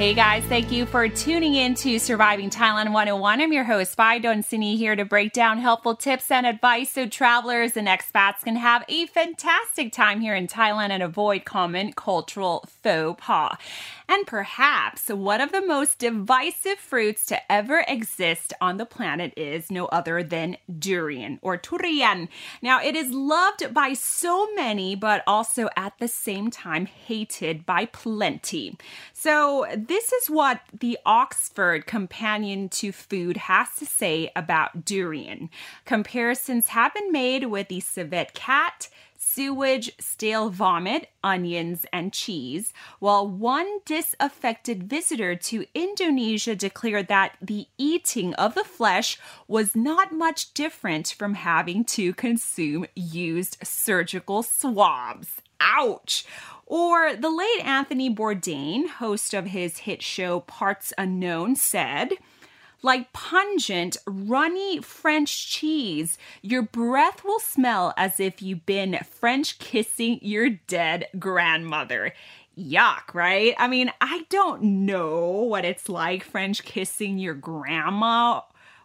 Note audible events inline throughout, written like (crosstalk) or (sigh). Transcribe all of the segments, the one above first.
Hey guys, thank you for tuning in to Surviving Thailand 101. I'm your host, Phi Donsini, here to break down helpful tips and advice so travelers and expats can have a fantastic time here in Thailand and avoid common cultural faux pas and perhaps one of the most divisive fruits to ever exist on the planet is no other than durian or turian. Now, it is loved by so many, but also at the same time hated by plenty. So, this is what the Oxford Companion to Food has to say about durian. Comparisons have been made with the civet cat sewage, stale vomit, onions, and cheese, while one disaffected visitor to Indonesia declared that the eating of the flesh was not much different from having to consume used surgical swabs. Ouch! Or the late Anthony Bourdain, host of his hit show Parts Unknown, said, like pungent, runny French cheese. Your breath will smell as if you've been French kissing your dead grandmother. Yuck, right? I mean, I don't know what it's like French kissing your grandma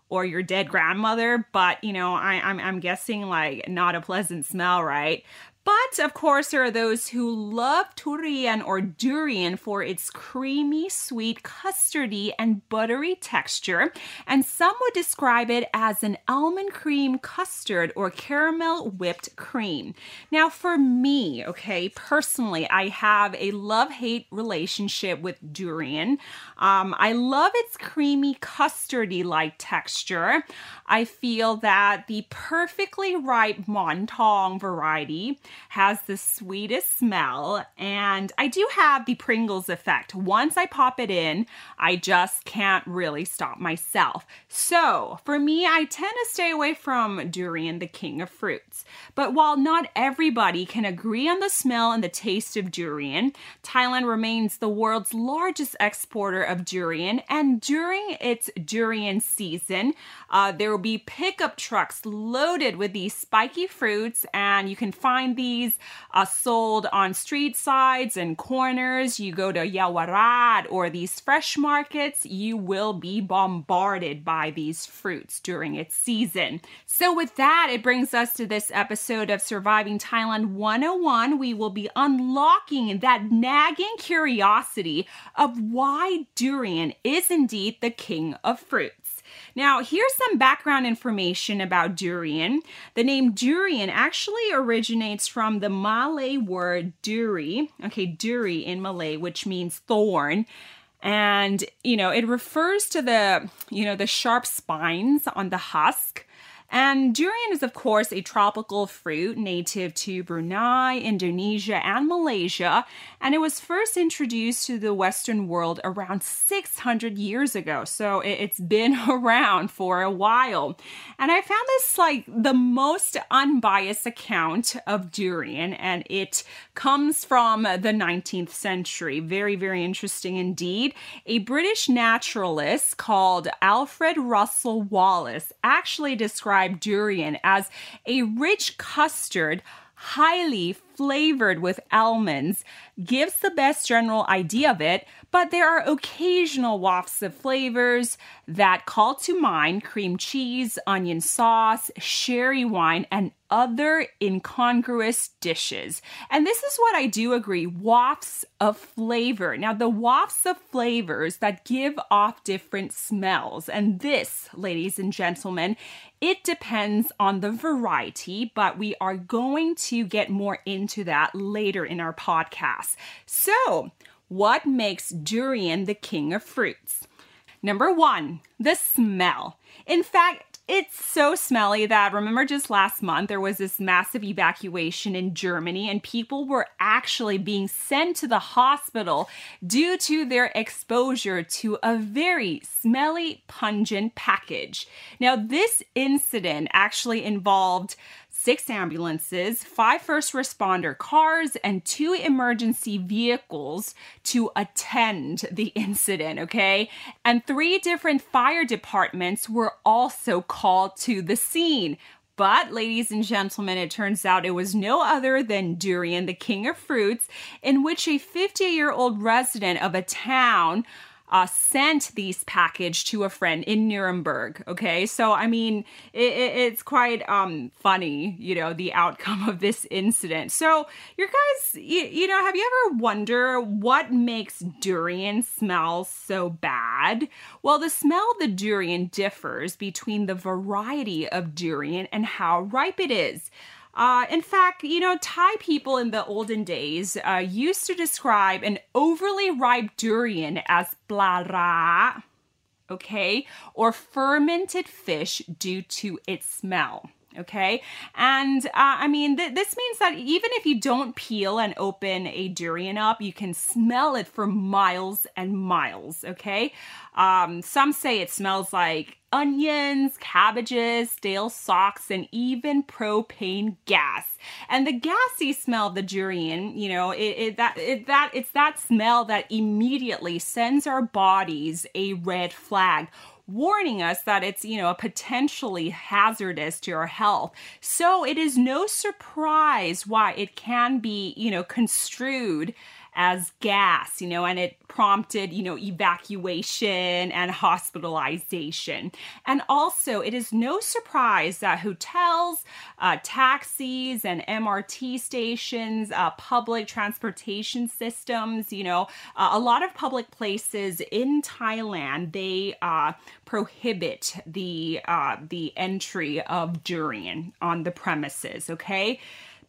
or your dead grandmother, but you know, I, I'm, I'm guessing like not a pleasant smell, right? But of course, there are those who love durian or durian for its creamy, sweet, custardy, and buttery texture. And some would describe it as an almond cream custard or caramel whipped cream. Now, for me, okay, personally, I have a love hate relationship with durian. Um, I love its creamy, custardy like texture. I feel that the perfectly ripe Montong variety has the sweetest smell, and I do have the Pringles effect. Once I pop it in, I just can't really stop myself. So, for me, I tend to stay away from durian, the king of fruits. But while not everybody can agree on the smell and the taste of durian, Thailand remains the world's largest exporter of durian, and during its durian season, uh, there will be pickup trucks loaded with these spiky fruits, and you can find these uh, sold on street sides and corners. You go to Yaowarat or these fresh markets, you will be bombarded by these fruits during its season. So, with that, it brings us to this episode of Surviving Thailand 101. We will be unlocking that nagging curiosity of why durian is indeed the king of fruits. Now, here's some background information about durian. The name durian actually originates from the Malay word duri, okay, duri in Malay, which means thorn and you know it refers to the you know the sharp spines on the husk and durian is, of course, a tropical fruit native to Brunei, Indonesia, and Malaysia, and it was first introduced to the Western world around 600 years ago. So it's been (laughs) around for a while. And I found this like the most unbiased account of durian, and it comes from the 19th century. Very, very interesting indeed. A British naturalist called Alfred Russel Wallace actually described describe durian as a rich custard highly flavored with almonds gives the best general idea of it, but there are occasional wafts of flavors that call to mind cream cheese, onion sauce, sherry wine, and other incongruous dishes. And this is what I do agree wafts of flavor. Now, the wafts of flavors that give off different smells. And this, ladies and gentlemen, it depends on the variety, but we are going to get more into that later in our podcast. So, what makes durian the king of fruits? Number one, the smell. In fact, it's so smelly that remember just last month there was this massive evacuation in Germany and people were actually being sent to the hospital due to their exposure to a very smelly, pungent package. Now, this incident actually involved six ambulances, five first responder cars, and two emergency vehicles to attend the incident, okay? And three different fire departments were also called to the scene. But, ladies and gentlemen, it turns out it was no other than durian, the king of fruits, in which a 50 year old resident of a town uh, sent these package to a friend in Nuremberg. Okay, so I mean, it, it, it's quite um, funny, you know, the outcome of this incident. So, you guys, you, you know, have you ever wonder what makes durian smell so bad? Well, the smell of the durian differs between the variety of durian and how ripe it is. Uh, in fact, you know, Thai people in the olden days uh, used to describe an overly ripe durian as blara, okay, or fermented fish due to its smell. Okay. And uh, I mean, th- this means that even if you don't peel and open a durian up, you can smell it for miles and miles. Okay. Um, some say it smells like onions, cabbages, stale socks, and even propane gas. And the gassy smell of the durian, you know, it, it that it, that it's that smell that immediately sends our bodies a red flag warning us that it's, you know, a potentially hazardous to our health. So it is no surprise why it can be, you know, construed as gas, you know, and it prompted, you know, evacuation and hospitalization. And also, it is no surprise that hotels, uh, taxis, and MRT stations, uh, public transportation systems, you know, uh, a lot of public places in Thailand, they uh, prohibit the uh, the entry of durian on the premises. Okay.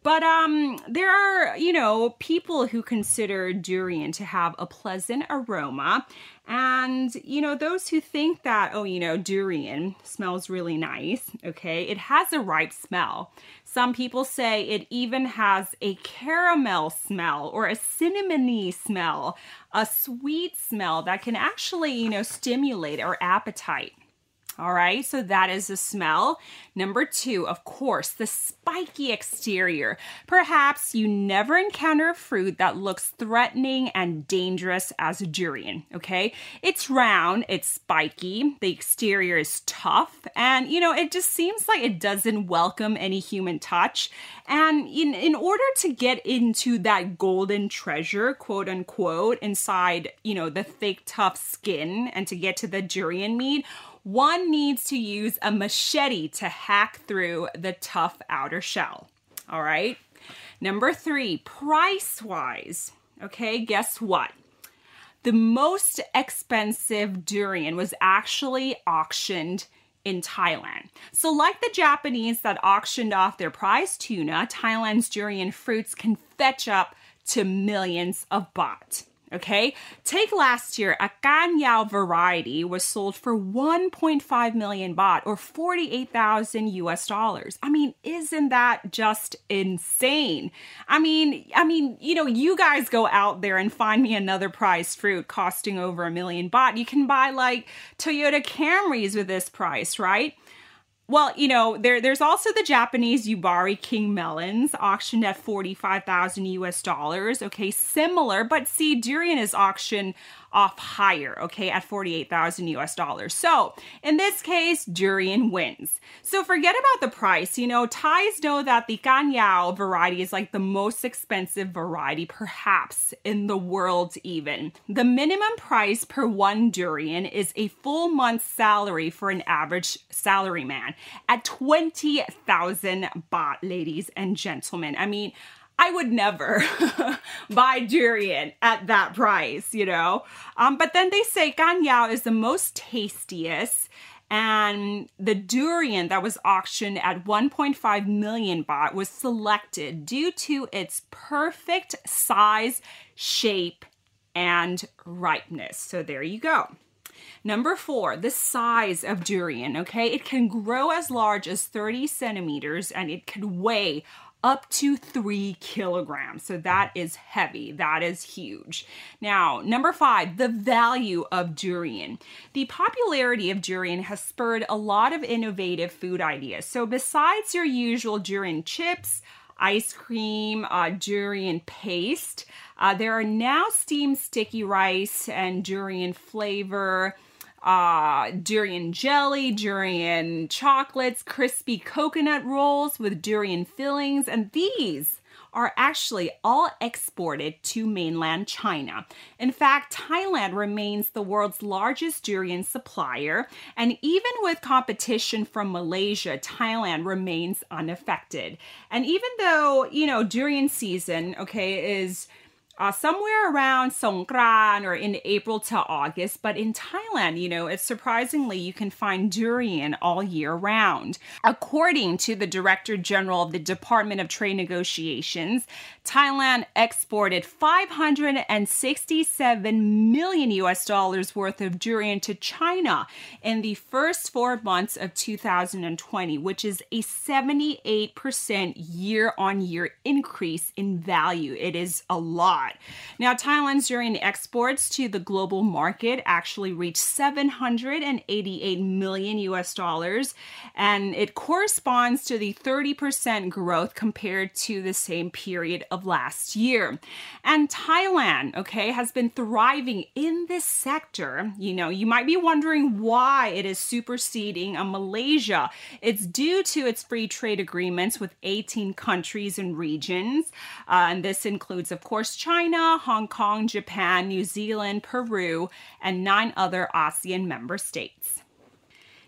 But um, there are, you know, people who consider durian to have a pleasant aroma. And, you know, those who think that, oh, you know, durian smells really nice, okay, it has a ripe smell. Some people say it even has a caramel smell or a cinnamony smell, a sweet smell that can actually, you know, stimulate our appetite. All right, so that is the smell. Number two, of course, the spiky exterior. Perhaps you never encounter a fruit that looks threatening and dangerous as a durian, okay? It's round, it's spiky, the exterior is tough, and you know, it just seems like it doesn't welcome any human touch. And in, in order to get into that golden treasure, quote unquote, inside, you know, the thick, tough skin and to get to the durian meat, one needs to use a machete to hack through the tough outer shell. All right. Number three, price wise. Okay, guess what? The most expensive durian was actually auctioned in Thailand. So, like the Japanese that auctioned off their prize tuna, Thailand's durian fruits can fetch up to millions of baht. Okay, take last year, a Gan Yao variety was sold for 1.5 million baht or 48,000 US dollars. I mean, isn't that just insane? I mean, I mean, you know, you guys go out there and find me another prize fruit costing over a million baht. You can buy like Toyota Camrys with this price, right? Well, you know, there there's also the Japanese Yubari King melons auctioned at 45,000 US dollars. Okay, similar, but see durian is auctioned off higher, okay, at 48,000 US dollars. So in this case, durian wins. So forget about the price. You know, Thais know that the Ganyao variety is like the most expensive variety, perhaps in the world, even. The minimum price per one durian is a full month's salary for an average salaryman at 20,000 baht, ladies and gentlemen. I mean, I would never (laughs) buy durian at that price, you know. Um, but then they say Ganyao is the most tastiest, and the durian that was auctioned at 1.5 million baht was selected due to its perfect size, shape, and ripeness. So there you go. Number four, the size of durian, okay? It can grow as large as 30 centimeters and it can weigh up to three kilograms. So that is heavy. That is huge. Now, number five, the value of durian. The popularity of durian has spurred a lot of innovative food ideas. So, besides your usual durian chips, ice cream, uh, durian paste, uh, there are now steamed sticky rice and durian flavor uh, durian jelly, durian chocolates, crispy coconut rolls with durian fillings, and these are actually all exported to mainland China. In fact, Thailand remains the world's largest durian supplier, and even with competition from Malaysia, Thailand remains unaffected. And even though, you know, durian season, okay, is uh, somewhere around Songkran or in April to August. But in Thailand, you know, it's surprisingly you can find durian all year round. According to the Director General of the Department of Trade Negotiations, Thailand exported 567 million US dollars worth of durian to China in the first four months of 2020, which is a 78% year on year increase in value. It is a lot lot. Now, Thailand's durian exports to the global market actually reached 788 million US dollars, and it corresponds to the 30% growth compared to the same period of last year. And Thailand, okay, has been thriving in this sector. You know, you might be wondering why it is superseding a Malaysia. It's due to its free trade agreements with 18 countries and regions. Uh, and this includes, of course, China. China, Hong Kong, Japan, New Zealand, Peru, and nine other ASEAN member states.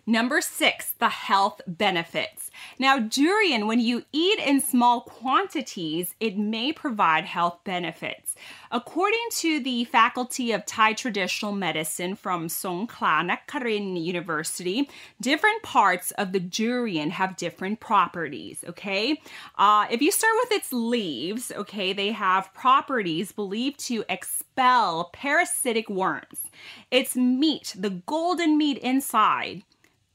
Number six, the health benefits. Now, durian, when you eat in small quantities, it may provide health benefits. According to the Faculty of Thai Traditional Medicine from Songkhla Nakharin University, different parts of the durian have different properties, okay? Uh, if you start with its leaves, okay, they have properties believed to expel parasitic worms. Its meat, the golden meat inside,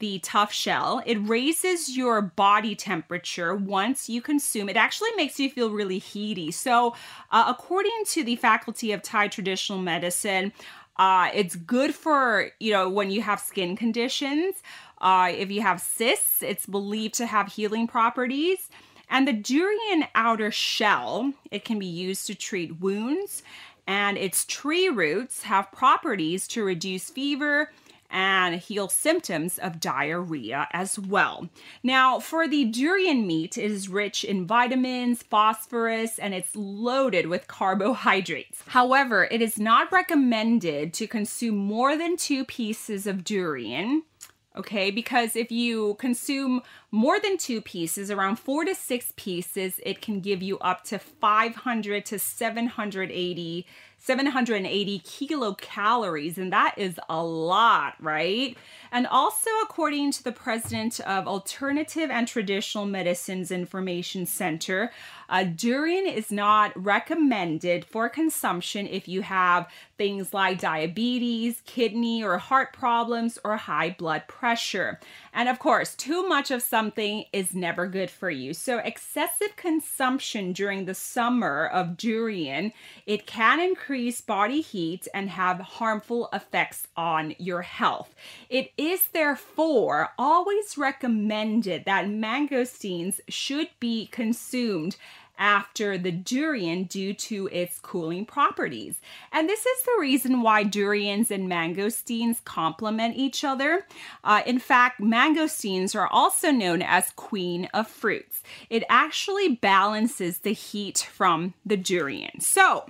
the tough shell. It raises your body temperature once you consume. It actually makes you feel really heaty. So, uh, according to the Faculty of Thai Traditional Medicine, uh, it's good for you know when you have skin conditions. Uh, if you have cysts, it's believed to have healing properties. And the durian outer shell, it can be used to treat wounds, and its tree roots have properties to reduce fever and heal symptoms of diarrhea as well. Now, for the durian meat, it is rich in vitamins, phosphorus, and it's loaded with carbohydrates. However, it is not recommended to consume more than two pieces of durian okay? Because if you consume more than two pieces, around four to six pieces, it can give you up to 500 to 780 780 kilocalories, and that is a lot, right? And also, according to the president of Alternative and Traditional Medicines Information Center, uh, durian is not recommended for consumption if you have things like diabetes, kidney or heart problems, or high blood pressure. And of course, too much of something is never good for you. So excessive consumption during the summer of durian, it can increase body heat and have harmful effects on your health. It is therefore always recommended that mangosteens should be consumed after the durian due to its cooling properties. And this is the reason why durians and mangosteens complement each other. Uh, in fact, mangosteens are also known as queen of fruits. It actually balances the heat from the durian. So,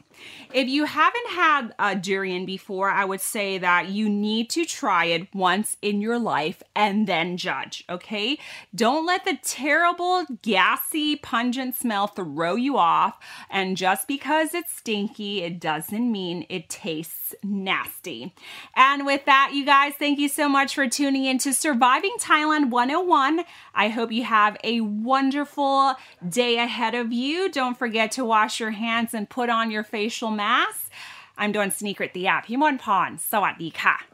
if you haven't had a durian before, I would say that you need to try it once in your life and then judge, okay? Don't let the terrible, gassy, pungent smell throw you off. And just because it's stinky, it doesn't mean it tastes nasty. And with that, you guys, thank you so much for tuning in to Surviving Thailand 101. I hope you have a wonderful day ahead of you. Don't forget to wash your hands and put on your facial mask I'm Dawn Sneaker at the app พิมลพรสวัสดีค่ะ